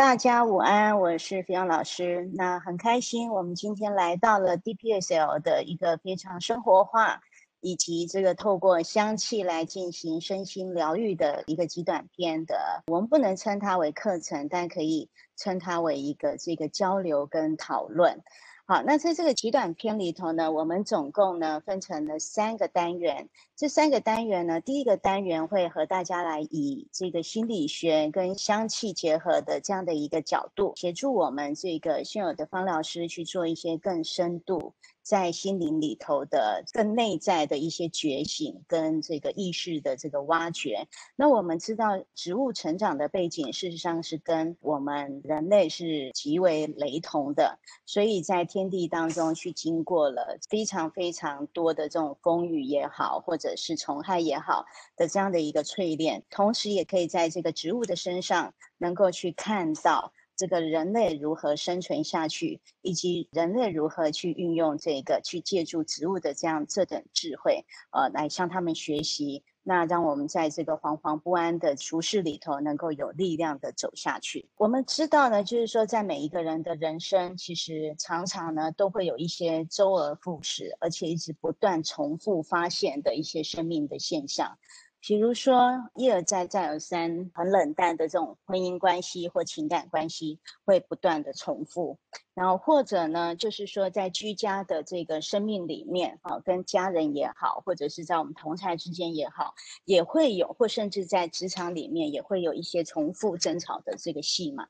大家午安，我是飞扬老师。那很开心，我们今天来到了 DPSL 的一个非常生活化，以及这个透过香气来进行身心疗愈的一个极短篇的。我们不能称它为课程，但可以称它为一个这个交流跟讨论。好，那在这个极短篇里头呢，我们总共呢分成了三个单元。这三个单元呢，第一个单元会和大家来以这个心理学跟香气结合的这样的一个角度，协助我们这个现有的方疗师去做一些更深度。在心灵里头的更内在的一些觉醒跟这个意识的这个挖掘，那我们知道植物成长的背景，事实上是跟我们人类是极为雷同的，所以在天地当中去经过了非常非常多的这种风雨也好，或者是虫害也好的这样的一个淬炼，同时也可以在这个植物的身上能够去看到。这个人类如何生存下去，以及人类如何去运用这个去借助植物的这样这等智慧，呃，来向他们学习，那让我们在这个惶惶不安的俗世里头，能够有力量的走下去。我们知道呢，就是说，在每一个人的人生，其实常常呢，都会有一些周而复始，而且一直不断重复发现的一些生命的现象。比如说，一而再、再而三，很冷淡的这种婚姻关系或情感关系会不断的重复，然后或者呢，就是说在居家的这个生命里面，啊，跟家人也好，或者是在我们同才之间也好，也会有，或甚至在职场里面也会有一些重复争吵的这个戏码。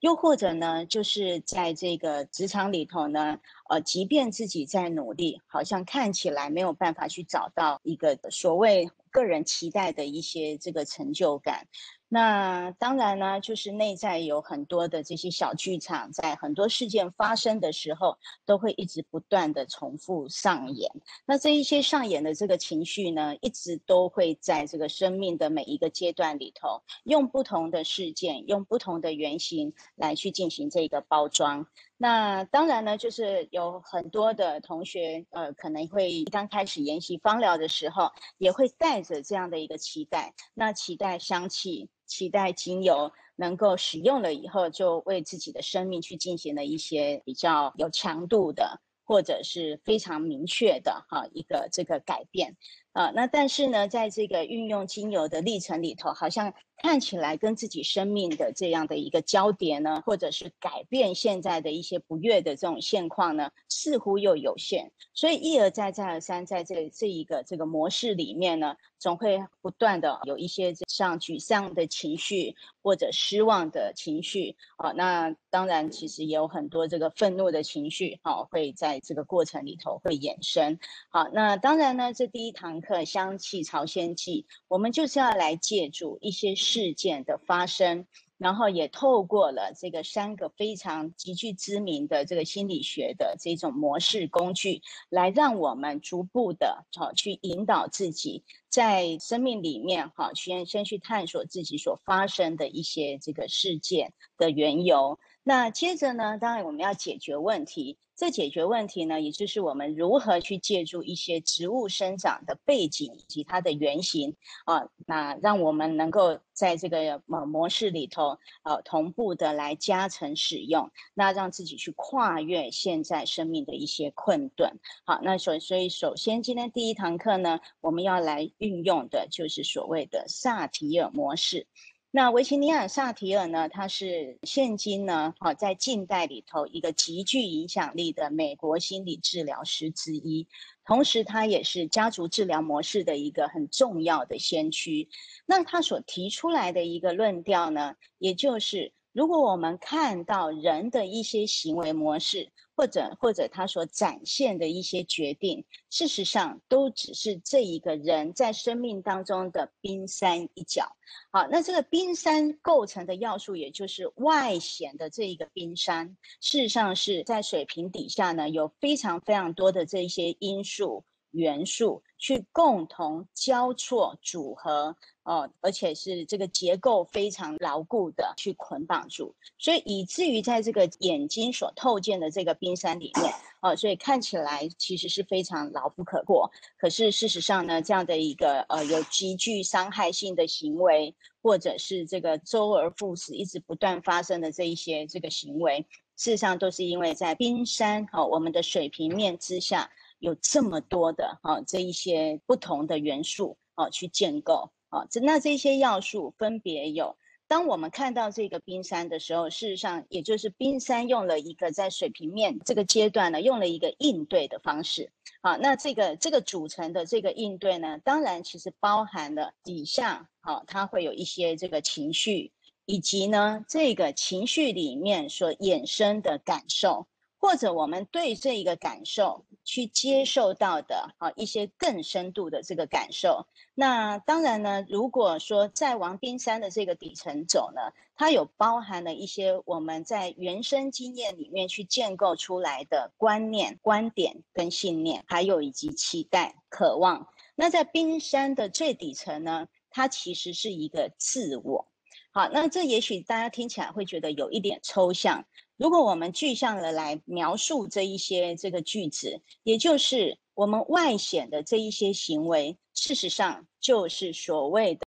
又或者呢，就是在这个职场里头呢，呃，即便自己在努力，好像看起来没有办法去找到一个所谓个人期待的一些这个成就感。那当然呢，就是内在有很多的这些小剧场，在很多事件发生的时候，都会一直不断的重复上演。那这一些上演的这个情绪呢，一直都会在这个生命的每一个阶段里头，用不同的事件，用不同的原型来去进行这个包装。那当然呢，就是有很多的同学，呃，可能会刚开始研习芳疗的时候，也会带着这样的一个期待，那期待香气，期待精油能够使用了以后，就为自己的生命去进行了一些比较有强度的，或者是非常明确的哈一个这个改变。啊，那但是呢，在这个运用精油的历程里头，好像看起来跟自己生命的这样的一个交叠呢，或者是改变现在的一些不悦的这种现况呢，似乎又有限。所以一而再，再而三，在这这一个这个模式里面呢，总会不断的有一些像沮丧的情绪或者失望的情绪啊。那当然，其实也有很多这个愤怒的情绪，好，会在这个过程里头会衍生。好，那当然呢，这第一堂。课香气朝鲜记，我们就是要来借助一些事件的发生，然后也透过了这个三个非常极具知名的这个心理学的这种模式工具，来让我们逐步的好去引导自己在生命里面哈，先先去探索自己所发生的一些这个事件的缘由。那接着呢，当然我们要解决问题。这解决问题呢，也就是我们如何去借助一些植物生长的背景以及它的原型啊，那让我们能够在这个模模式里头，呃，同步的来加成使用，那让自己去跨越现在生命的一些困顿。好，那所所以首先今天第一堂课呢，我们要来运用的就是所谓的萨提尔模式。那维吉尼亚·萨提尔呢？他是现今呢，好在近代里头一个极具影响力的美国心理治疗师之一，同时他也是家族治疗模式的一个很重要的先驱。那他所提出来的一个论调呢，也就是。如果我们看到人的一些行为模式，或者或者他所展现的一些决定，事实上都只是这一个人在生命当中的冰山一角。好，那这个冰山构成的要素，也就是外显的这一个冰山，事实上是在水平底下呢，有非常非常多的这一些因素元素去共同交错组合。哦，而且是这个结构非常牢固的去捆绑住，所以以至于在这个眼睛所透见的这个冰山里面，哦，所以看起来其实是非常牢不可破。可是事实上呢，这样的一个呃有极具伤害性的行为，或者是这个周而复始、一直不断发生的这一些这个行为，事实上都是因为在冰山哦我们的水平面之下有这么多的哈这一些不同的元素啊去建构啊，这那这些要素分别有。当我们看到这个冰山的时候，事实上也就是冰山用了一个在水平面这个阶段呢，用了一个应对的方式。好，那这个这个组成的这个应对呢，当然其实包含了底下，好，它会有一些这个情绪，以及呢这个情绪里面所衍生的感受。或者我们对这一个感受去接受到的啊一些更深度的这个感受，那当然呢，如果说在王冰山的这个底层走呢，它有包含了一些我们在原生经验里面去建构出来的观念、观点跟信念，还有以及期待、渴望。那在冰山的最底层呢，它其实是一个自我。好，那这也许大家听起来会觉得有一点抽象。如果我们具象的来描述这一些这个句子，也就是我们外显的这一些行为，事实上就是所谓的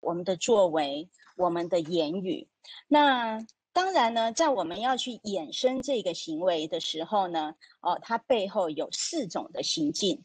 我们的作为、我们的言语。那当然呢，在我们要去衍生这个行为的时候呢，哦，它背后有四种的行径。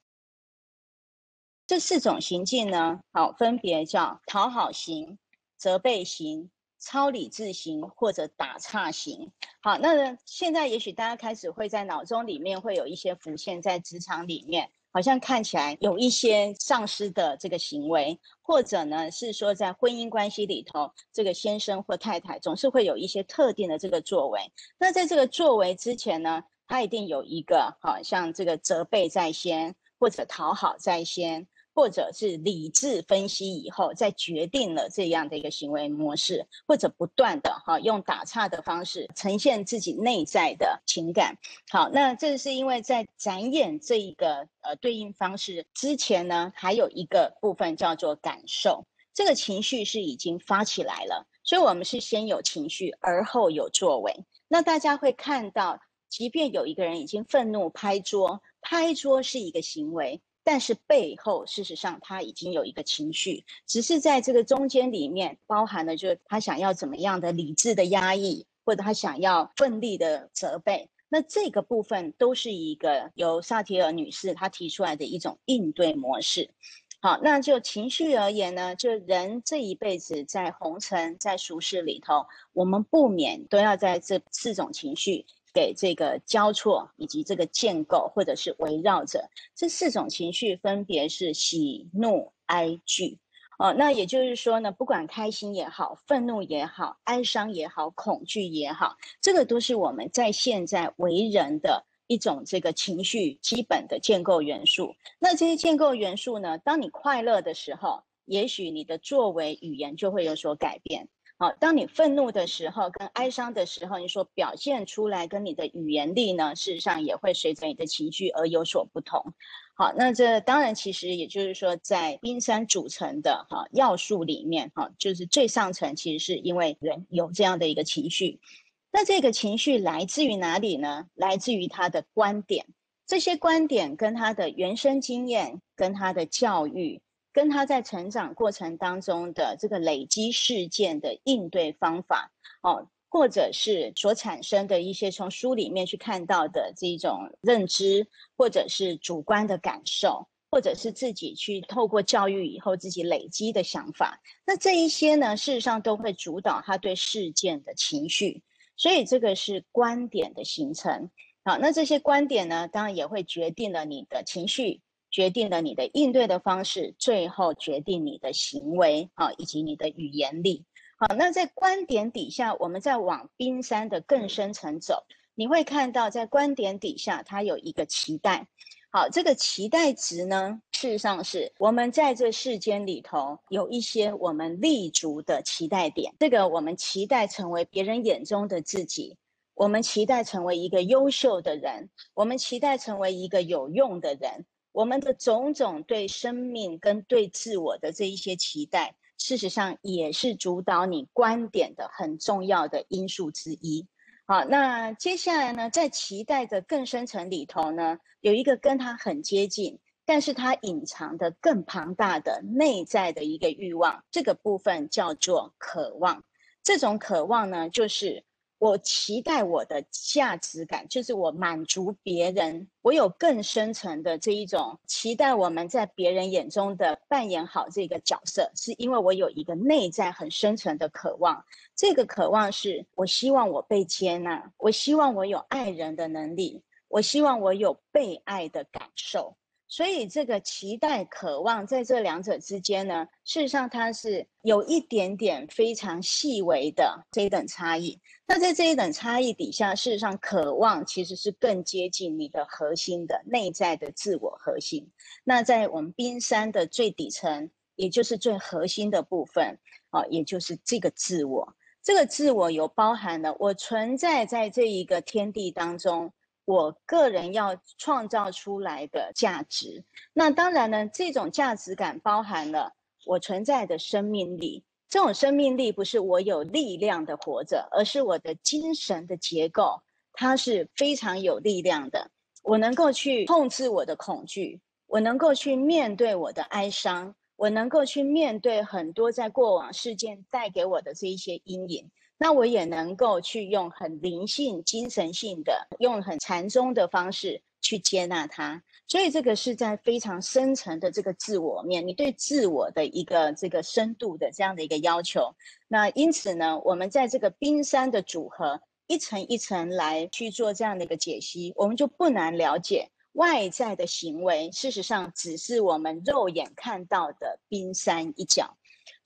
这四种行径呢，好，分别叫讨好型、责备型、超理智型或者打岔型。好，那现在也许大家开始会在脑中里面会有一些浮现，在职场里面，好像看起来有一些丧失的这个行为，或者呢是说在婚姻关系里头，这个先生或太太总是会有一些特定的这个作为。那在这个作为之前呢，他一定有一个，好像这个责备在先，或者讨好在先。或者是理智分析以后，再决定了这样的一个行为模式，或者不断的哈用打岔的方式呈现自己内在的情感。好，那这是因为在展演这一个呃对应方式之前呢，还有一个部分叫做感受，这个情绪是已经发起来了，所以我们是先有情绪，而后有作为。那大家会看到，即便有一个人已经愤怒拍桌，拍桌是一个行为。但是背后，事实上他已经有一个情绪，只是在这个中间里面包含了，就是他想要怎么样的理智的压抑，或者他想要奋力的责备。那这个部分都是一个由萨提尔女士她提出来的一种应对模式。好，那就情绪而言呢，就人这一辈子在红尘在俗世里头，我们不免都要在这四种情绪。给这个交错以及这个建构，或者是围绕着这四种情绪，分别是喜怒哀惧。哦，那也就是说呢，不管开心也好，愤怒也好，哀伤也好，恐惧也好，这个都是我们在现在为人的一种这个情绪基本的建构元素。那这些建构元素呢，当你快乐的时候，也许你的作为语言就会有所改变。好，当你愤怒的时候，跟哀伤的时候，你所表现出来跟你的语言力呢，事实上也会随着你的情绪而有所不同。好，那这当然其实也就是说，在冰山组成的哈要素里面，哈，就是最上层其实是因为人有这样的一个情绪。那这个情绪来自于哪里呢？来自于他的观点，这些观点跟他的原生经验，跟他的教育。跟他在成长过程当中的这个累积事件的应对方法，哦，或者是所产生的一些从书里面去看到的这种认知，或者是主观的感受，或者是自己去透过教育以后自己累积的想法，那这一些呢，事实上都会主导他对事件的情绪，所以这个是观点的形成。好，那这些观点呢，当然也会决定了你的情绪。决定了你的应对的方式，最后决定你的行为啊，以及你的语言力。好，那在观点底下，我们再往冰山的更深层走，你会看到在观点底下，它有一个期待。好，这个期待值呢，事实上是我们在这世间里头有一些我们立足的期待点。这个我们期待成为别人眼中的自己，我们期待成为一个优秀的人，我们期待成为一个有用的人。我们的种种对生命跟对自我的这一些期待，事实上也是主导你观点的很重要的因素之一。好，那接下来呢，在期待的更深层里头呢，有一个跟它很接近，但是它隐藏的更庞大的内在的一个欲望，这个部分叫做渴望。这种渴望呢，就是。我期待我的价值感，就是我满足别人，我有更深层的这一种期待，我们在别人眼中的扮演好这个角色，是因为我有一个内在很深层的渴望。这个渴望是我希望我被接纳，我希望我有爱人的能力，我希望我有被爱的感受。所以，这个期待、渴望，在这两者之间呢，事实上它是有一点点非常细微的这一等差异。那在这一等差异底下，事实上，渴望其实是更接近你的核心的内在的自我核心。那在我们冰山的最底层，也就是最核心的部分，啊，也就是这个自我。这个自我有包含了我存在在这一个天地当中。我个人要创造出来的价值，那当然呢，这种价值感包含了我存在的生命力。这种生命力不是我有力量的活着，而是我的精神的结构，它是非常有力量的。我能够去控制我的恐惧，我能够去面对我的哀伤，我能够去面对很多在过往事件带给我的这一些阴影。那我也能够去用很灵性、精神性的，用很禅宗的方式去接纳它。所以这个是在非常深层的这个自我面，你对自我的一个这个深度的这样的一个要求。那因此呢，我们在这个冰山的组合一层一层来去做这样的一个解析，我们就不难了解外在的行为，事实上只是我们肉眼看到的冰山一角。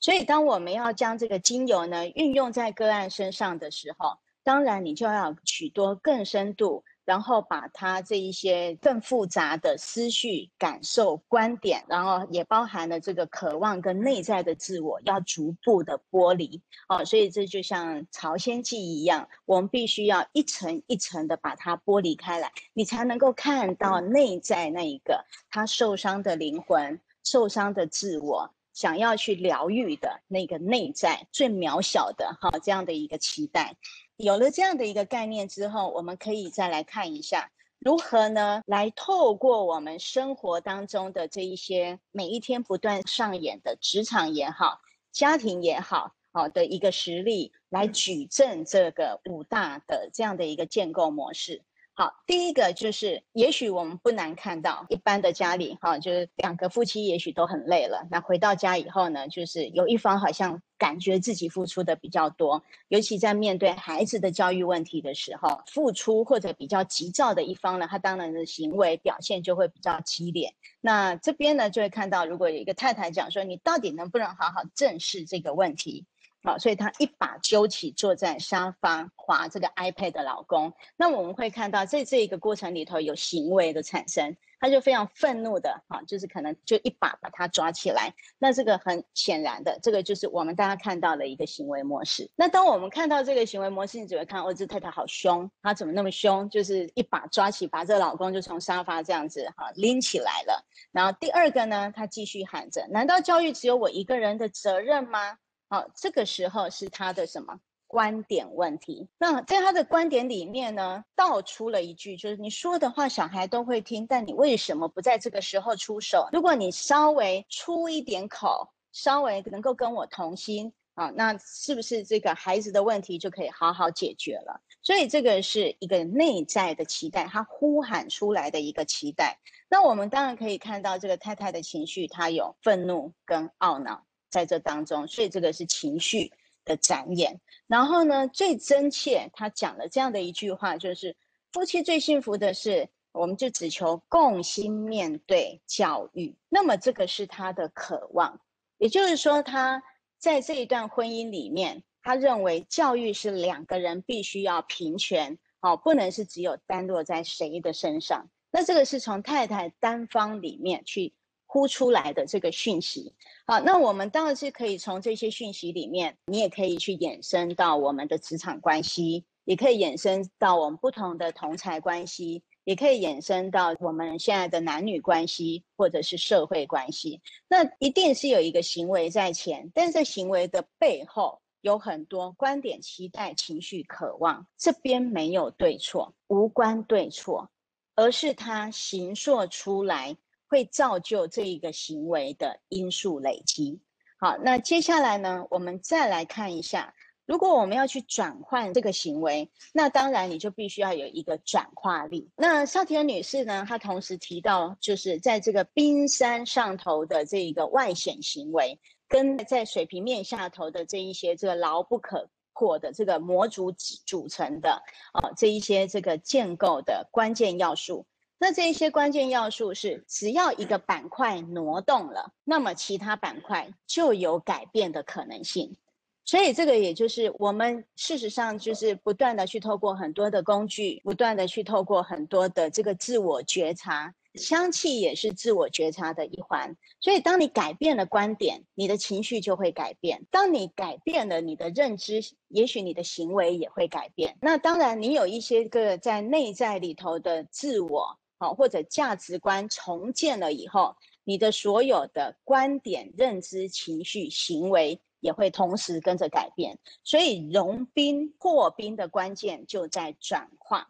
所以，当我们要将这个精油呢运用在个案身上的时候，当然你就要许多更深度，然后把它这一些更复杂的思绪、感受、观点，然后也包含了这个渴望跟内在的自我，要逐步的剥离。哦，所以这就像朝鲜记一样，我们必须要一层一层的把它剥离开来，你才能够看到内在那一个他受伤的灵魂、受伤的自我。想要去疗愈的那个内在最渺小的哈，这样的一个期待，有了这样的一个概念之后，我们可以再来看一下如何呢？来透过我们生活当中的这一些每一天不断上演的职场也好，家庭也好，好的一个实例来举证这个五大的这样的一个建构模式。好，第一个就是，也许我们不难看到，一般的家里，哈，就是两个夫妻也许都很累了，那回到家以后呢，就是有一方好像感觉自己付出的比较多，尤其在面对孩子的教育问题的时候，付出或者比较急躁的一方呢，他当然的行为表现就会比较激烈。那这边呢，就会看到，如果有一个太太讲说，你到底能不能好好正视这个问题？好，所以他一把揪起坐在沙发划这个 iPad 的老公，那我们会看到在这一个过程里头有行为的产生，他就非常愤怒的，哈，就是可能就一把把他抓起来。那这个很显然的，这个就是我们大家看到的一个行为模式。那当我们看到这个行为模式，你只会看，哦，这太太好凶，她怎么那么凶？就是一把抓起，把这老公就从沙发这样子哈拎起来了。然后第二个呢，他继续喊着：难道教育只有我一个人的责任吗？好，这个时候是他的什么观点问题？那在他的观点里面呢，道出了一句，就是你说的话小孩都会听，但你为什么不在这个时候出手？如果你稍微出一点口，稍微能够跟我同心啊，那是不是这个孩子的问题就可以好好解决了？所以这个是一个内在的期待，他呼喊出来的一个期待。那我们当然可以看到这个太太的情绪，她有愤怒跟懊恼。在这当中，所以这个是情绪的展演。然后呢，最真切，他讲了这样的一句话，就是夫妻最幸福的是，我们就只求共心面对教育。那么这个是他的渴望，也就是说，他在这一段婚姻里面，他认为教育是两个人必须要平权，哦，不能是只有单落在谁的身上。那这个是从太太单方里面去。呼出来的这个讯息，好，那我们当然是可以从这些讯息里面，你也可以去衍生到我们的职场关系，也可以衍生到我们不同的同才关系，也可以衍生到我们现在的男女关系或者是社会关系。那一定是有一个行为在前，但是行为的背后有很多观点、期待、情绪、渴望。这边没有对错，无关对错，而是他形塑出来会造就这一个行为的因素累积。好，那接下来呢，我们再来看一下。如果我们要去转换这个行为，那当然你就必须要有一个转化力。那邵田女士呢，她同时提到，就是在这个冰山上头的这一个外显行为，跟在水平面下头的这一些这个牢不可破的这个模组组成的啊，这一些这个建构的关键要素。那这一些关键要素是，只要一个板块挪动了，那么其他板块就有改变的可能性。所以这个也就是我们事实上就是不断的去透过很多的工具，不断的去透过很多的这个自我觉察，香气也是自我觉察的一环。所以当你改变了观点，你的情绪就会改变；当你改变了你的认知，也许你的行为也会改变。那当然，你有一些个在内在里头的自我，好或者价值观重建了以后，你的所有的观点、认知、情绪、行为。也会同时跟着改变，所以融冰破冰的关键就在转化。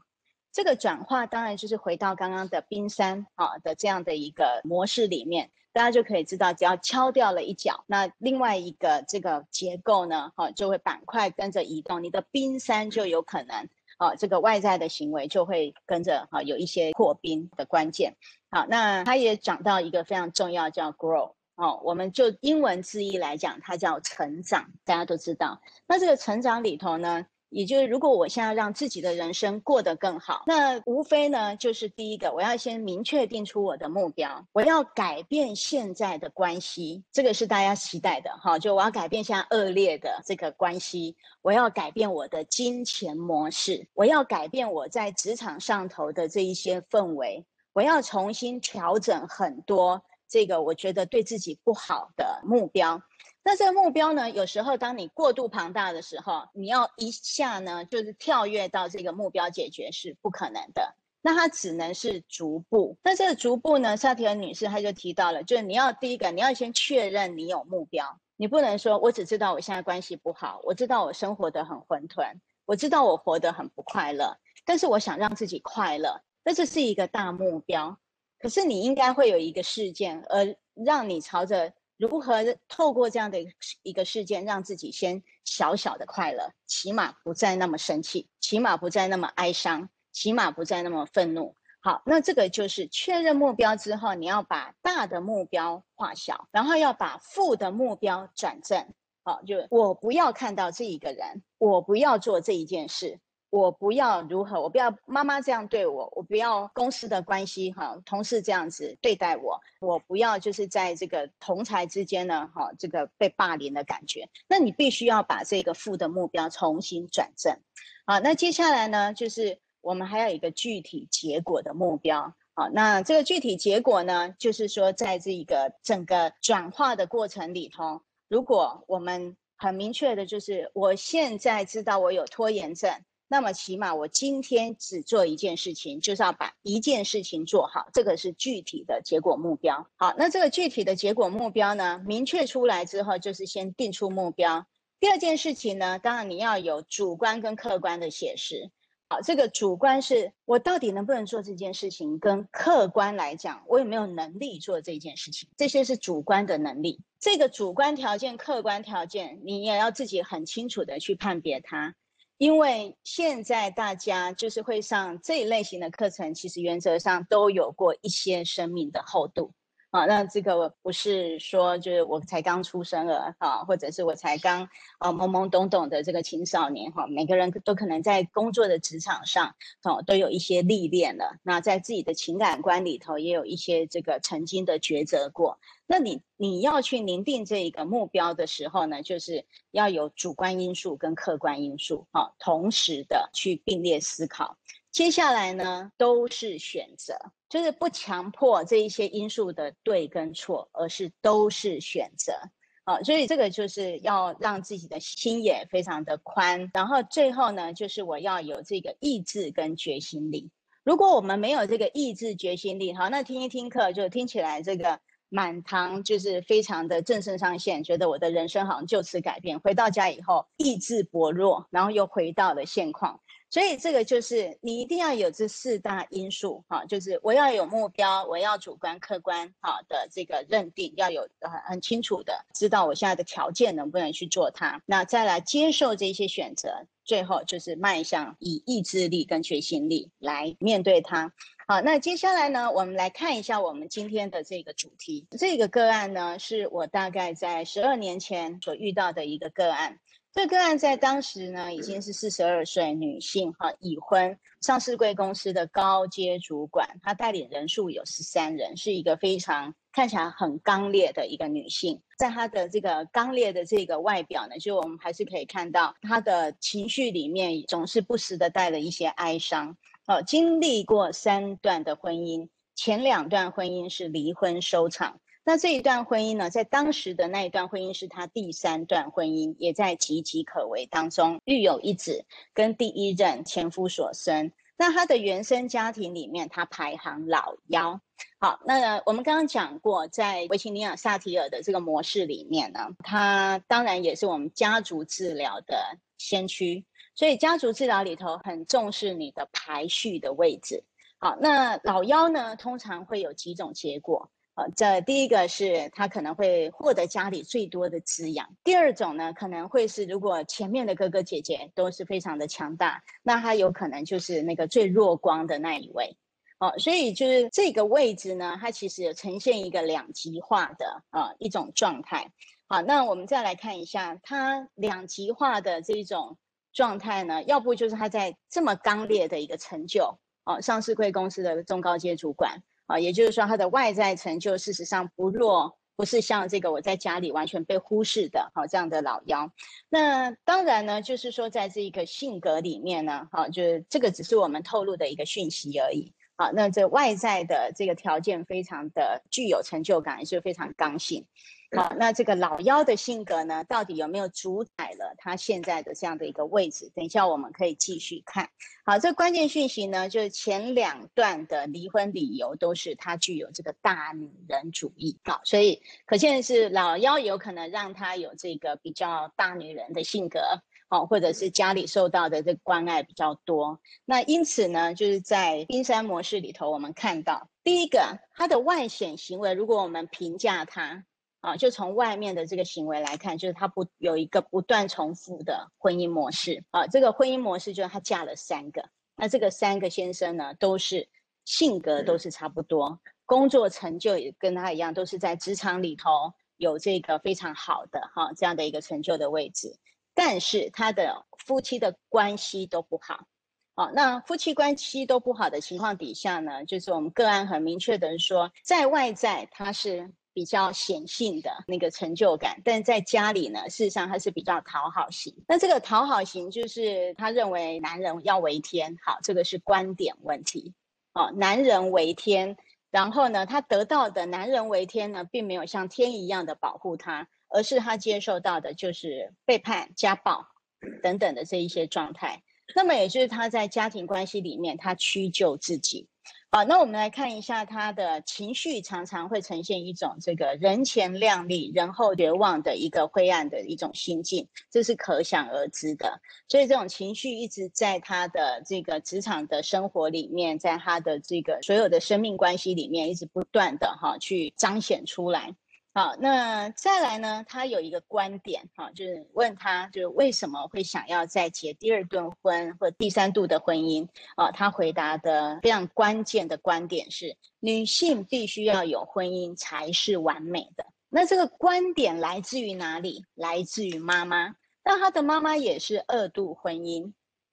这个转化当然就是回到刚刚的冰山啊的这样的一个模式里面，大家就可以知道，只要敲掉了一角，那另外一个这个结构呢，哈就会板块跟着移动，你的冰山就有可能啊这个外在的行为就会跟着哈有一些破冰的关键。好，那他也讲到一个非常重要叫 grow。哦，我们就英文字义来讲，它叫成长，大家都知道。那这个成长里头呢，也就是如果我现在让自己的人生过得更好，那无非呢就是第一个，我要先明确定出我的目标，我要改变现在的关系，这个是大家期待的哈。就我要改变现在恶劣的这个关系，我要改变我的金钱模式，我要改变我在职场上头的这一些氛围，我要重新调整很多。这个我觉得对自己不好的目标，那这个目标呢，有时候当你过度庞大的时候，你要一下呢，就是跳跃到这个目标解决是不可能的。那它只能是逐步。那这个逐步呢，沙提尔女士她就提到了，就是你要第一个，你要先确认你有目标，你不能说我只知道我现在关系不好，我知道我生活的很混沌，我知道我活得很不快乐，但是我想让自己快乐，那这是一个大目标。可是你应该会有一个事件，而让你朝着如何透过这样的一个事件，让自己先小小的快乐，起码不再那么生气，起码不再那么哀伤，起码不再那么愤怒。好，那这个就是确认目标之后，你要把大的目标化小，然后要把负的目标转正。好，就我不要看到这一个人，我不要做这一件事。我不要如何，我不要妈妈这样对我，我不要公司的关系哈，同事这样子对待我，我不要就是在这个同才之间呢哈，这个被霸凌的感觉。那你必须要把这个负的目标重新转正。好，那接下来呢，就是我们还有一个具体结果的目标。好，那这个具体结果呢，就是说在这个整个转化的过程里头，如果我们很明确的就是，我现在知道我有拖延症。那么起码我今天只做一件事情，就是要把一件事情做好，这个是具体的结果目标。好，那这个具体的结果目标呢，明确出来之后，就是先定出目标。第二件事情呢，当然你要有主观跟客观的写实。好，这个主观是我到底能不能做这件事情，跟客观来讲，我有没有能力做这件事情，这些是主观的能力。这个主观条件、客观条件，你也要自己很清楚的去判别它。因为现在大家就是会上这一类型的课程，其实原则上都有过一些生命的厚度。啊，那这个不是说就是我才刚出生了哈，或者是我才刚啊懵懵懂懂的这个青少年哈，每个人都可能在工作的职场上哦都有一些历练了，那在自己的情感观里头也有一些这个曾经的抉择过。那你你要去拟定这一个目标的时候呢，就是要有主观因素跟客观因素哈，同时的去并列思考。接下来呢，都是选择，就是不强迫这一些因素的对跟错，而是都是选择啊。所以这个就是要让自己的心也非常的宽，然后最后呢，就是我要有这个意志跟决心力如果我们没有这个意志决心力，好，那听一听课就听起来这个满堂就是非常的正肾上腺，觉得我的人生好像就此改变。回到家以后意志薄弱，然后又回到了现况。所以这个就是你一定要有这四大因素哈，就是我要有目标，我要主观客观哈的这个认定，要有很很清楚的知道我现在的条件能不能去做它，那再来接受这些选择，最后就是迈向以意志力跟决心力来面对它。好，那接下来呢，我们来看一下我们今天的这个主题，这个个案呢是我大概在十二年前所遇到的一个个案。这个案在当时呢，已经是四十二岁女性，哈，已婚，上市贵公司的高阶主管，她带领人数有十三人，是一个非常看起来很刚烈的一个女性。在她的这个刚烈的这个外表呢，就我们还是可以看到她的情绪里面总是不时的带了一些哀伤。哦，经历过三段的婚姻，前两段婚姻是离婚收场。那这一段婚姻呢，在当时的那一段婚姻是他第三段婚姻，也在岌岌可危当中，育有一子，跟第一任前夫所生。那他的原生家庭里面，他排行老幺。好，那我们刚刚讲过，在维琴尼亚萨提尔的这个模式里面呢，他当然也是我们家族治疗的先驱，所以家族治疗里头很重视你的排序的位置。好，那老幺呢，通常会有几种结果。呃，这第一个是他可能会获得家里最多的滋养。第二种呢，可能会是如果前面的哥哥姐姐都是非常的强大，那他有可能就是那个最弱光的那一位。哦，所以就是这个位置呢，它其实呈现一个两极化的啊一种状态。好，那我们再来看一下它两极化的这种状态呢，要不就是他在这么刚烈的一个成就，哦，上市贵公司的中高阶主管。啊，也就是说，他的外在成就事实上不弱，不是像这个我在家里完全被忽视的，好这样的老幺。那当然呢，就是说在这个性格里面呢，好，就是这个只是我们透露的一个讯息而已。好，那这外在的这个条件非常的具有成就感，也是非常刚性。好，那这个老幺的性格呢，到底有没有主宰了他现在的这样的一个位置？等一下我们可以继续看。好，这关键讯息呢，就是前两段的离婚理由都是他具有这个大女人主义。好，所以可见是老幺有可能让他有这个比较大女人的性格，好，或者是家里受到的这关爱比较多。那因此呢，就是在冰山模式里头，我们看到第一个他的外显行为，如果我们评价他。啊，就从外面的这个行为来看，就是她不有一个不断重复的婚姻模式啊。这个婚姻模式就是她嫁了三个，那这个三个先生呢，都是性格都是差不多，工作成就也跟她一样，都是在职场里头有这个非常好的哈这样的一个成就的位置。但是他的夫妻的关系都不好，好，那夫妻关系都不好的情况底下呢，就是我们个案很明确的说，在外在他是。比较显性的那个成就感，但在家里呢，事实上他是比较讨好型。那这个讨好型就是他认为男人要为天，好，这个是观点问题。哦，男人为天，然后呢，他得到的男人为天呢，并没有像天一样的保护他，而是他接受到的就是背叛、家暴等等的这一些状态。那么也就是他在家庭关系里面，他屈就自己。好，那我们来看一下他的情绪，常常会呈现一种这个人前亮丽，人后绝望的一个灰暗的一种心境，这是可想而知的。所以这种情绪一直在他的这个职场的生活里面，在他的这个所有的生命关系里面，一直不断的哈去彰显出来。好，那再来呢？他有一个观点，哈，就是问他，就是为什么会想要再结第二顿婚或第三度的婚姻？啊，他回答的非常关键的观点是：女性必须要有婚姻才是完美的。那这个观点来自于哪里？来自于妈妈。那他的妈妈也是二度婚姻。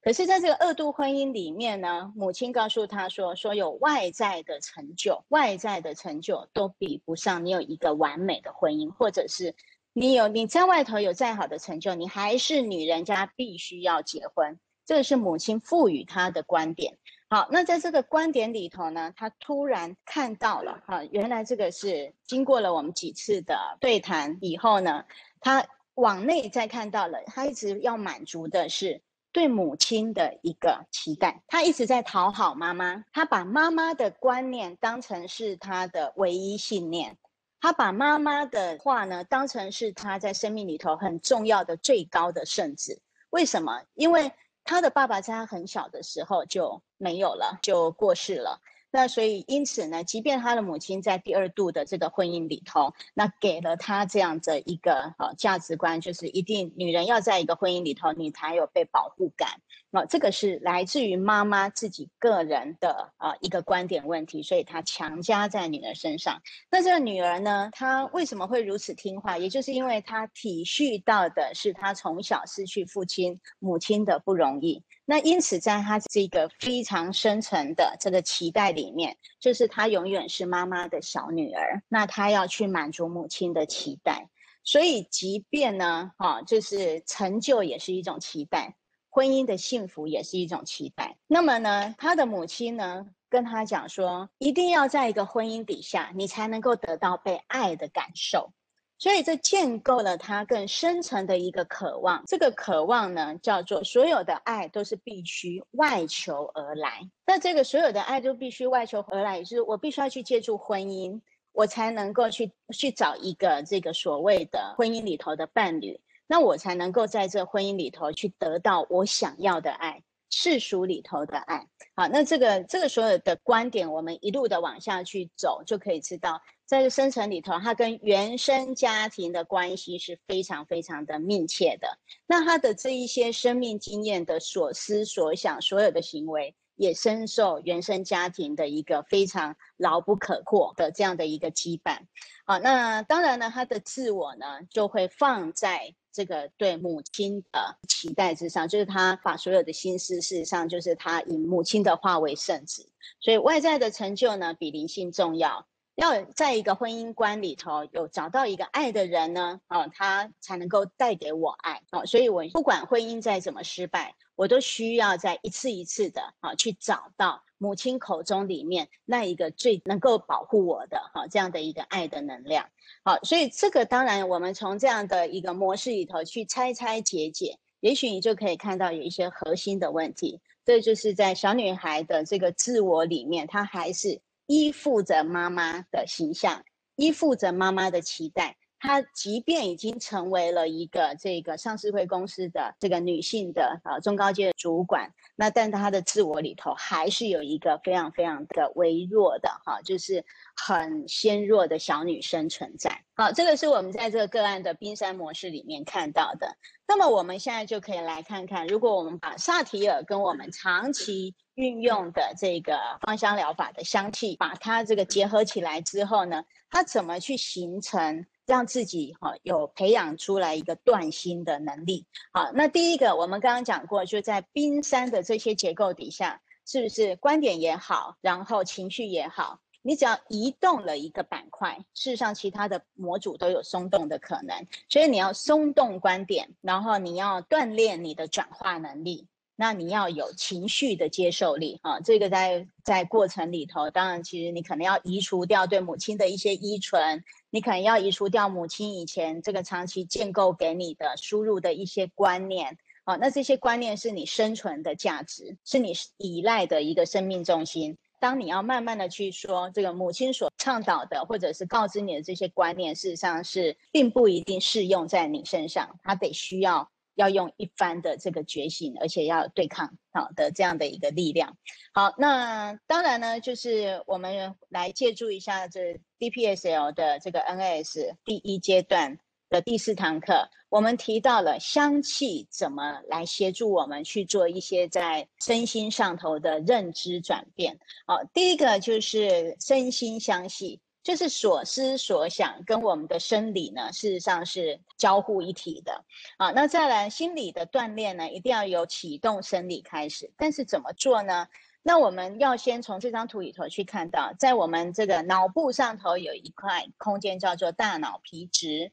可是，在这个二度婚姻里面呢，母亲告诉他说：“说有外在的成就，外在的成就都比不上你有一个完美的婚姻，或者是你有你在外头有再好的成就，你还是女人家必须要结婚。”这个是母亲赋予他的观点。好，那在这个观点里头呢，他突然看到了哈，原来这个是经过了我们几次的对谈以后呢，他往内再看到了，他一直要满足的是。对母亲的一个期待。他一直在讨好妈妈，他把妈妈的观念当成是他的唯一信念，他把妈妈的话呢当成是他在生命里头很重要的最高的圣旨。为什么？因为他的爸爸在他很小的时候就没有了，就过世了。那所以，因此呢，即便他的母亲在第二度的这个婚姻里头，那给了他这样的一个呃价值观，就是一定女人要在一个婚姻里头，你才有被保护感。那这个是来自于妈妈自己个人的啊一个观点问题，所以她强加在女儿身上。那这个女儿呢，她为什么会如此听话？也就是因为她体恤到的是她从小失去父亲、母亲的不容易。那因此，在她这个非常深层的这个期待里面，就是她永远是妈妈的小女儿。那她要去满足母亲的期待，所以即便呢，哈，就是成就也是一种期待。婚姻的幸福也是一种期待。那么呢，他的母亲呢，跟他讲说，一定要在一个婚姻底下，你才能够得到被爱的感受。所以这建构了他更深层的一个渴望。这个渴望呢，叫做所有的爱都是必须外求而来。那这个所有的爱都必须外求而来，就是我必须要去借助婚姻，我才能够去去找一个这个所谓的婚姻里头的伴侣。那我才能够在这婚姻里头去得到我想要的爱，世俗里头的爱。好，那这个这个所有的观点，我们一路的往下去走，就可以知道，在这生存里头，它跟原生家庭的关系是非常非常的密切的。那他的这一些生命经验的所思所想，所有的行为。也深受原生家庭的一个非常牢不可破的这样的一个羁绊，好，那当然呢，他的自我呢就会放在这个对母亲的期待之上，就是他把所有的心思，事实上就是他以母亲的话为圣旨，所以外在的成就呢比灵性重要。要在一个婚姻观里头有找到一个爱的人呢，啊，他才能够带给我爱，啊，所以我不管婚姻再怎么失败。我都需要在一次一次的啊去找到母亲口中里面那一个最能够保护我的哈这样的一个爱的能量，好，所以这个当然我们从这样的一个模式里头去拆拆解解，也许你就可以看到有一些核心的问题，这就是在小女孩的这个自我里面，她还是依附着妈妈的形象，依附着妈妈的期待。她即便已经成为了一个这个上市会公司的这个女性的呃中高阶主管，那但她的自我里头还是有一个非常非常的微弱的哈，就是很纤弱的小女生存在。好，这个是我们在这个个案的冰山模式里面看到的。那么我们现在就可以来看看，如果我们把萨提尔跟我们长期运用的这个芳香疗法的香气，把它这个结合起来之后呢，它怎么去形成？让自己哈有培养出来一个断心的能力。好，那第一个我们刚刚讲过，就在冰山的这些结构底下，是不是观点也好，然后情绪也好，你只要移动了一个板块，事实上其他的模组都有松动的可能。所以你要松动观点，然后你要锻炼你的转化能力。那你要有情绪的接受力啊，这个在在过程里头，当然其实你可能要移除掉对母亲的一些依存，你可能要移除掉母亲以前这个长期建构给你的输入的一些观念啊，那这些观念是你生存的价值，是你依赖的一个生命重心。当你要慢慢的去说这个母亲所倡导的，或者是告知你的这些观念，事实上是并不一定适用在你身上，它得需要。要用一番的这个觉醒，而且要对抗好的这样的一个力量。好，那当然呢，就是我们来借助一下这 DPSL 的这个 N A S 第一阶段的第四堂课，我们提到了香气怎么来协助我们去做一些在身心上头的认知转变。好，第一个就是身心相系。就是所思所想跟我们的生理呢，事实上是交互一体的啊。那再来心理的锻炼呢，一定要由启动生理开始。但是怎么做呢？那我们要先从这张图里头去看到，在我们这个脑部上头有一块空间叫做大脑皮质。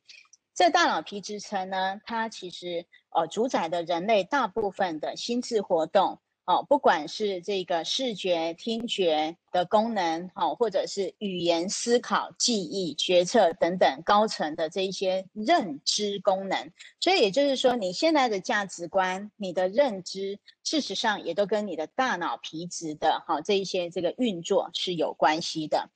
这大脑皮质层呢，它其实呃主宰的人类大部分的心智活动哦，不管是这个视觉、听觉的功能，好，或者是语言、思考、记忆、决策等等高层的这一些认知功能。所以也就是说，你现在的价值观、你的认知，事实上也都跟你的大脑皮质的哈这一些这个运作是有关系的。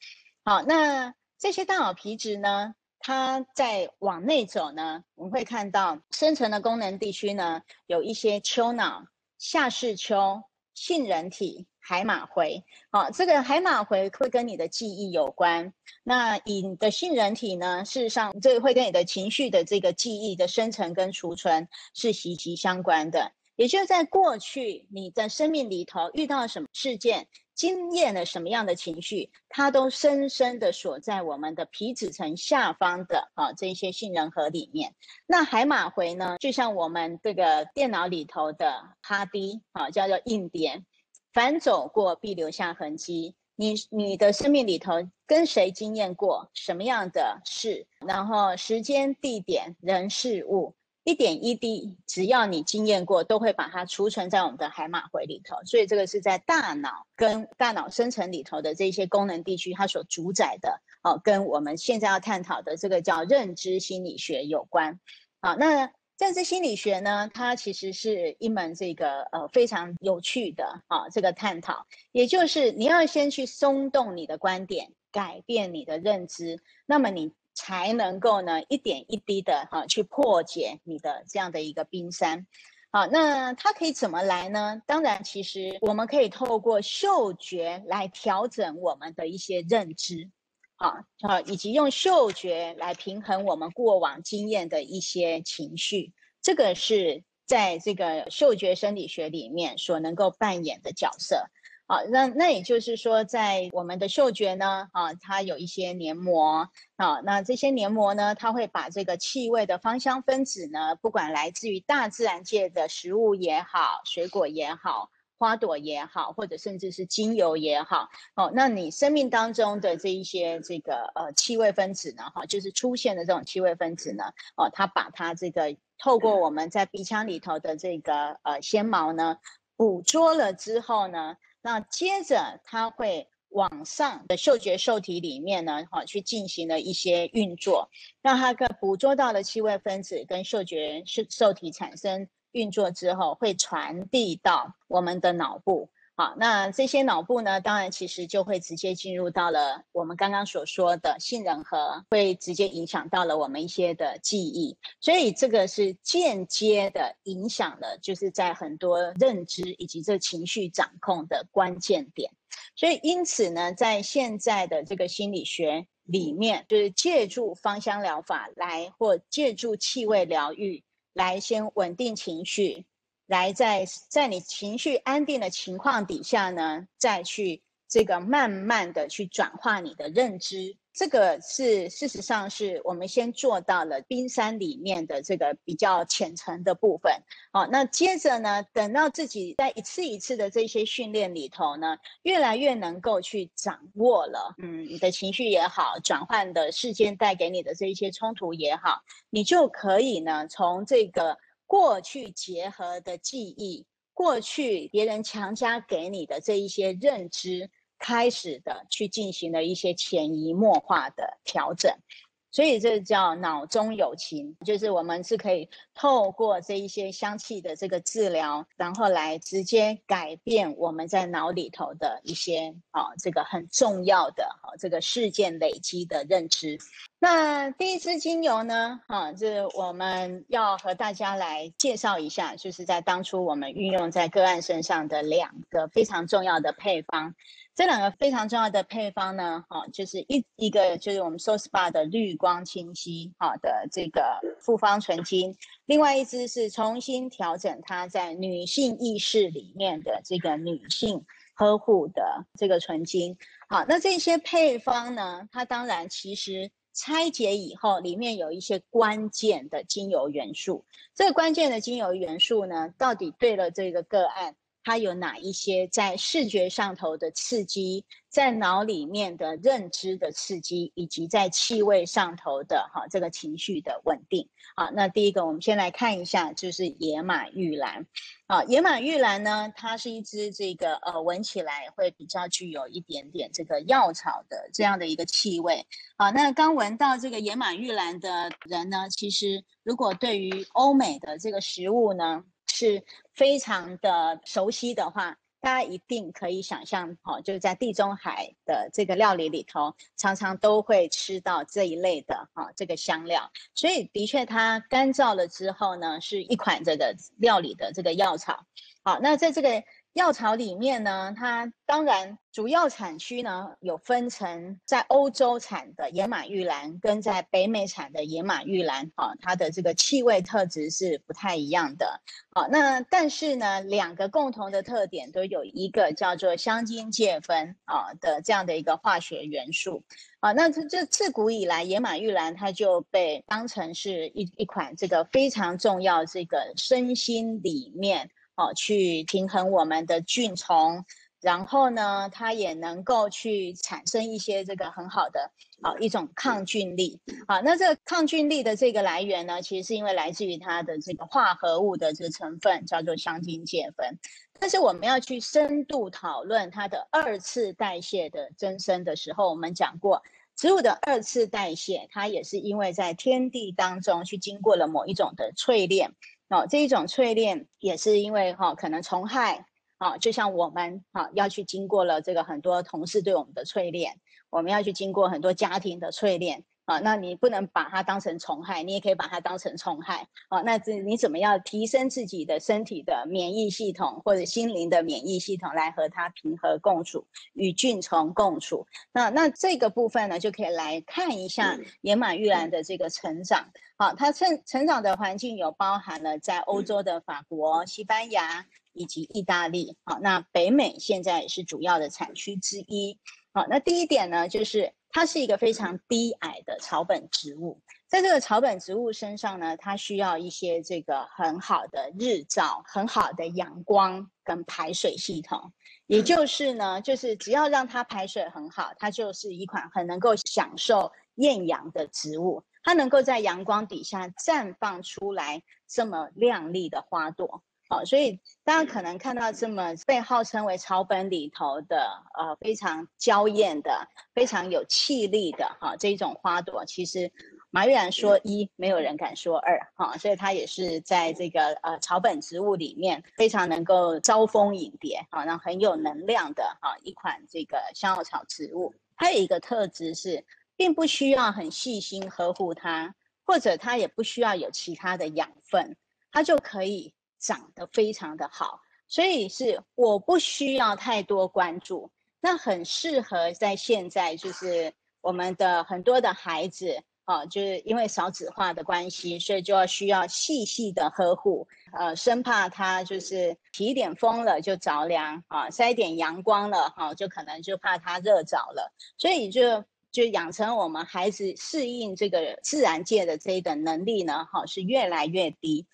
好，那这些大脑皮质呢，它在往内走呢，我们会看到深层的功能地区呢，有一些丘脑。夏是秋、杏仁体、海马回，好，这个海马回会跟你的记忆有关。那你的杏仁体呢？事实上，这会跟你的情绪的这个记忆的生成跟储存是息息相关的。也就在过去你在生命里头遇到什么事件。经验了什么样的情绪，它都深深的锁在我们的皮质层下方的啊这些杏仁核里面。那海马回呢，就像我们这个电脑里头的哈迪啊，叫做硬碟，反走过必留下痕迹。你你的生命里头跟谁经验过什么样的事，然后时间、地点、人、事物。一点一滴，只要你经验过，都会把它储存在我们的海马回里头。所以这个是在大脑跟大脑生成里头的这些功能地区，它所主宰的哦，跟我们现在要探讨的这个叫认知心理学有关。好，那认知心理学呢，它其实是一门这个呃非常有趣的啊这个探讨，也就是你要先去松动你的观点，改变你的认知，那么你。才能够呢一点一滴的哈去破解你的这样的一个冰山，好，那它可以怎么来呢？当然，其实我们可以透过嗅觉来调整我们的一些认知，好，好，以及用嗅觉来平衡我们过往经验的一些情绪，这个是在这个嗅觉生理学里面所能够扮演的角色。好，那那也就是说，在我们的嗅觉呢，啊，它有一些黏膜，啊，那这些黏膜呢，它会把这个气味的芳香分子呢，不管来自于大自然界的食物也好，水果也好，花朵也好，或者甚至是精油也好，哦，那你生命当中的这一些这个呃气味分子呢，哈，就是出现的这种气味分子呢，哦，它把它这个透过我们在鼻腔里头的这个呃纤毛呢，捕捉了之后呢。那接着，它会往上的嗅觉受体里面呢，哈，去进行了一些运作，让它可捕捉到的气味分子跟嗅觉受受体产生运作之后，会传递到我们的脑部。好，那这些脑部呢，当然其实就会直接进入到了我们刚刚所说的杏仁核，会直接影响到了我们一些的记忆，所以这个是间接的影响了，就是在很多认知以及这情绪掌控的关键点。所以因此呢，在现在的这个心理学里面，就是借助芳香疗法来，或借助气味疗愈来先稳定情绪。来，在在你情绪安定的情况底下呢，再去这个慢慢的去转化你的认知，这个是事实上是我们先做到了冰山里面的这个比较浅层的部分。好，那接着呢，等到自己在一次一次的这些训练里头呢，越来越能够去掌握了，嗯，你的情绪也好，转换的事件带给你的这一些冲突也好，你就可以呢，从这个。过去结合的记忆，过去别人强加给你的这一些认知，开始的去进行了一些潜移默化的调整。所以这叫脑中有情，就是我们是可以透过这一些香气的这个治疗，然后来直接改变我们在脑里头的一些啊这个很重要的啊这个事件累积的认知。那第一支精油呢，哈，这我们要和大家来介绍一下，就是在当初我们运用在个案身上的两个非常重要的配方。这两个非常重要的配方呢，哈，就是一一个就是我们 So Spa 的绿光清晰哈的这个复方纯精，另外一支是重新调整它在女性意识里面的这个女性呵护的这个纯精。好，那这些配方呢，它当然其实拆解以后，里面有一些关键的精油元素。这个关键的精油元素呢，到底对了这个个案。它有哪一些在视觉上头的刺激，在脑里面的认知的刺激，以及在气味上头的哈这个情绪的稳定。好，那第一个我们先来看一下，就是野马玉兰。啊，野马玉兰呢，它是一支这个呃闻起来会比较具有一点点这个药草的这样的一个气味。好，那刚闻到这个野马玉兰的人呢，其实如果对于欧美的这个食物呢，是非常的熟悉的话，大家一定可以想象，哦，就是在地中海的这个料理里头，常常都会吃到这一类的哈这个香料。所以的确，它干燥了之后呢，是一款这个料理的这个药草。好，那在这个。药草里面呢，它当然主要产区呢有分成在欧洲产的野马玉兰跟在北美产的野马玉兰，哈，它的这个气味特质是不太一样的。好，那但是呢，两个共同的特点都有一个叫做香精芥酚啊的这样的一个化学元素。啊，那这这自古以来，野马玉兰它就被当成是一一款这个非常重要这个身心里面。哦，去平衡我们的菌虫，然后呢，它也能够去产生一些这个很好的啊一种抗菌力。好，那这个抗菌力的这个来源呢，其实是因为来自于它的这个化合物的这个成分叫做香精芥酚。但是我们要去深度讨论它的二次代谢的增生的时候，我们讲过，植物的二次代谢，它也是因为在天地当中去经过了某一种的淬炼。哦，这一种淬炼也是因为哈，可能虫害啊，就像我们哈要去经过了这个很多同事对我们的淬炼，我们要去经过很多家庭的淬炼啊，那你不能把它当成虫害，你也可以把它当成虫害啊。那这你怎么样提升自己的身体的免疫系统或者心灵的免疫系统来和它平和共处，与菌虫共处？那那这个部分呢，就可以来看一下野马玉兰的这个成长。好，它成成长的环境有包含了在欧洲的法国、西班牙以及意大利。好，那北美现在也是主要的产区之一。好，那第一点呢，就是它是一个非常低矮的草本植物，在这个草本植物身上呢，它需要一些这个很好的日照、很好的阳光跟排水系统。也就是呢，就是只要让它排水很好，它就是一款很能够享受艳阳的植物。它能够在阳光底下绽放出来这么亮丽的花朵，好，所以大家可能看到这么被号称为草本里头的呃非常娇艳的、非常有气力的哈这一种花朵，其实马玉兰说一，没有人敢说二哈，所以它也是在这个呃草本植物里面非常能够招蜂引蝶，好，那很有能量的哈一款这个香药草植物。还有一个特质是。并不需要很细心呵护它，或者它也不需要有其他的养分，它就可以长得非常的好。所以是我不需要太多关注，那很适合在现在就是我们的很多的孩子啊，就是因为少子化的关系，所以就要需要细细的呵护，呃，生怕他就是起一点风了就着凉啊，晒点阳光了哈，就可能就怕他热着了，所以就。就养成我们孩子适应这个自然界的这一个能力呢，哈，是越来越低。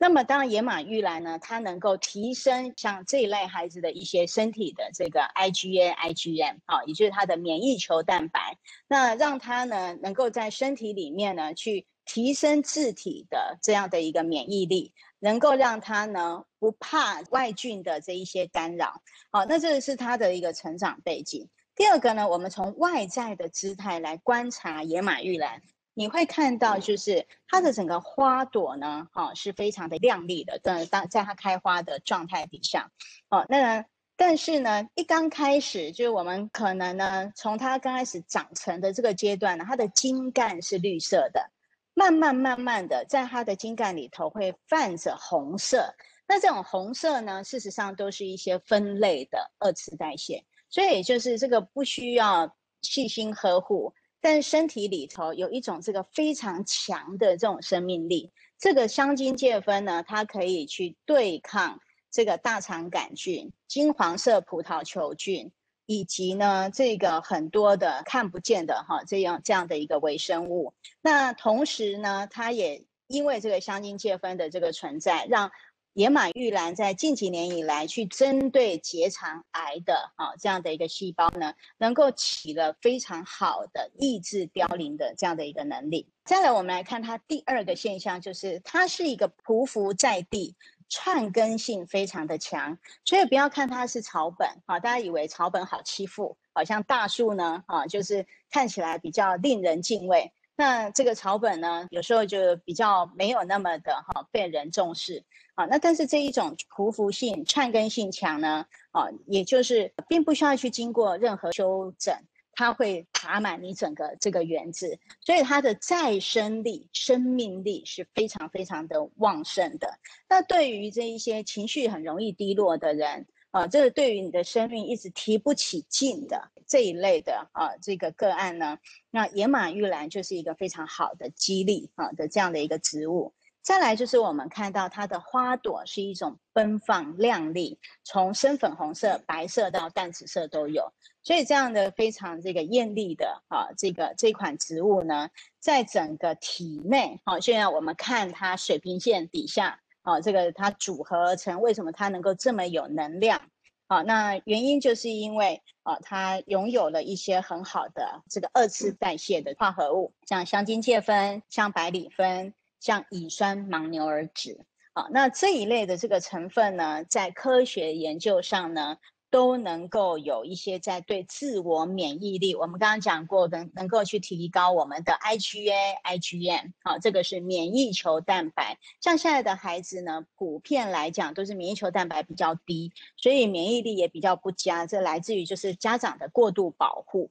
那么，当然野马玉兰呢，它能够提升像这一类孩子的一些身体的这个 IgA、IgM，哈，也就是它的免疫球蛋白，那让它呢能够在身体里面呢去提升自体的这样的一个免疫力，能够让它呢不怕外菌的这一些干扰。好，那这个是它的一个成长背景。第二个呢，我们从外在的姿态来观察野马玉兰，你会看到就是它的整个花朵呢，哈，是非常的亮丽的。在当在它开花的状态底下，哦，那但是呢，一刚开始就是我们可能呢，从它刚开始长成的这个阶段呢，它的茎干是绿色的，慢慢慢慢的在它的茎干里头会泛着红色。那这种红色呢，事实上都是一些分类的二次代谢。所以就是这个不需要细心呵护，但身体里头有一种这个非常强的这种生命力。这个香精芥酚呢，它可以去对抗这个大肠杆菌、金黄色葡萄球菌，以及呢这个很多的看不见的哈这样这样的一个微生物。那同时呢，它也因为这个香精芥酚的这个存在，让野马玉兰在近几年以来去针对结肠癌的啊这样的一个细胞呢，能够起了非常好的抑制凋零的这样的一个能力。再来，我们来看它第二个现象，就是它是一个匍匐在地。串根性非常的强，所以不要看它是草本啊，大家以为草本好欺负，好像大树呢啊，就是看起来比较令人敬畏。那这个草本呢，有时候就比较没有那么的哈被人重视啊。那但是这一种匍匐性、串根性强呢啊，也就是并不需要去经过任何修整。它会爬满你整个这个园子，所以它的再生力、生命力是非常非常的旺盛的。那对于这一些情绪很容易低落的人啊，这个对于你的生命一直提不起劲的这一类的啊，这个个案呢，那野马玉兰就是一个非常好的激励啊的这样的一个植物。再来就是我们看到它的花朵是一种奔放亮丽，从深粉红色、白色到淡紫色都有，所以这样的非常这个艳丽的啊，这个这款植物呢，在整个体内，好，现在我们看它水平线底下，啊，这个它组合成为什么它能够这么有能量？啊，那原因就是因为啊，它拥有了一些很好的这个二次代谢的化合物，像香精芥酚、像百里酚。像乙酸盲牛儿酯，啊，那这一类的这个成分呢，在科学研究上呢，都能够有一些在对自我免疫力，我们刚刚讲过的，能够去提高我们的 IgA、IgM，好，这个是免疫球蛋白。像现在的孩子呢，普遍来讲都是免疫球蛋白比较低，所以免疫力也比较不佳，这来自于就是家长的过度保护。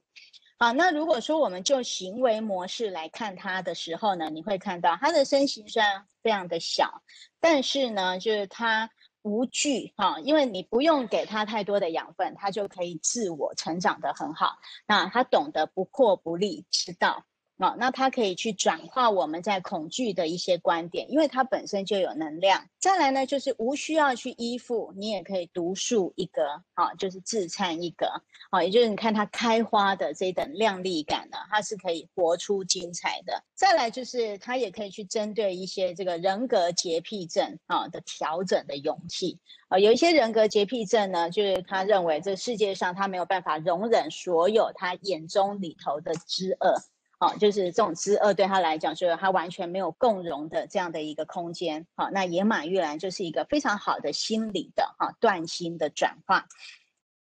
好，那如果说我们就行为模式来看它的时候呢，你会看到它的身形虽然非常的小，但是呢，就是它无惧哈，因为你不用给他太多的养分，他就可以自我成长的很好。那他懂得不破不立之道。啊，那它可以去转化我们在恐惧的一些观点，因为它本身就有能量。再来呢，就是无需要去依附，你也可以独树一格，啊，就是自灿一格，啊，也就是你看它开花的这等亮丽感呢，它是可以活出精彩的。再来就是它也可以去针对一些这个人格洁癖症啊的调整的勇气，啊，有一些人格洁癖症呢，就是他认为这世界上他没有办法容忍所有他眼中里头的之恶。好，就是这种之恶对他来讲，就是他完全没有共融的这样的一个空间。好，那野马玉兰就是一个非常好的心理的哈断心的转化。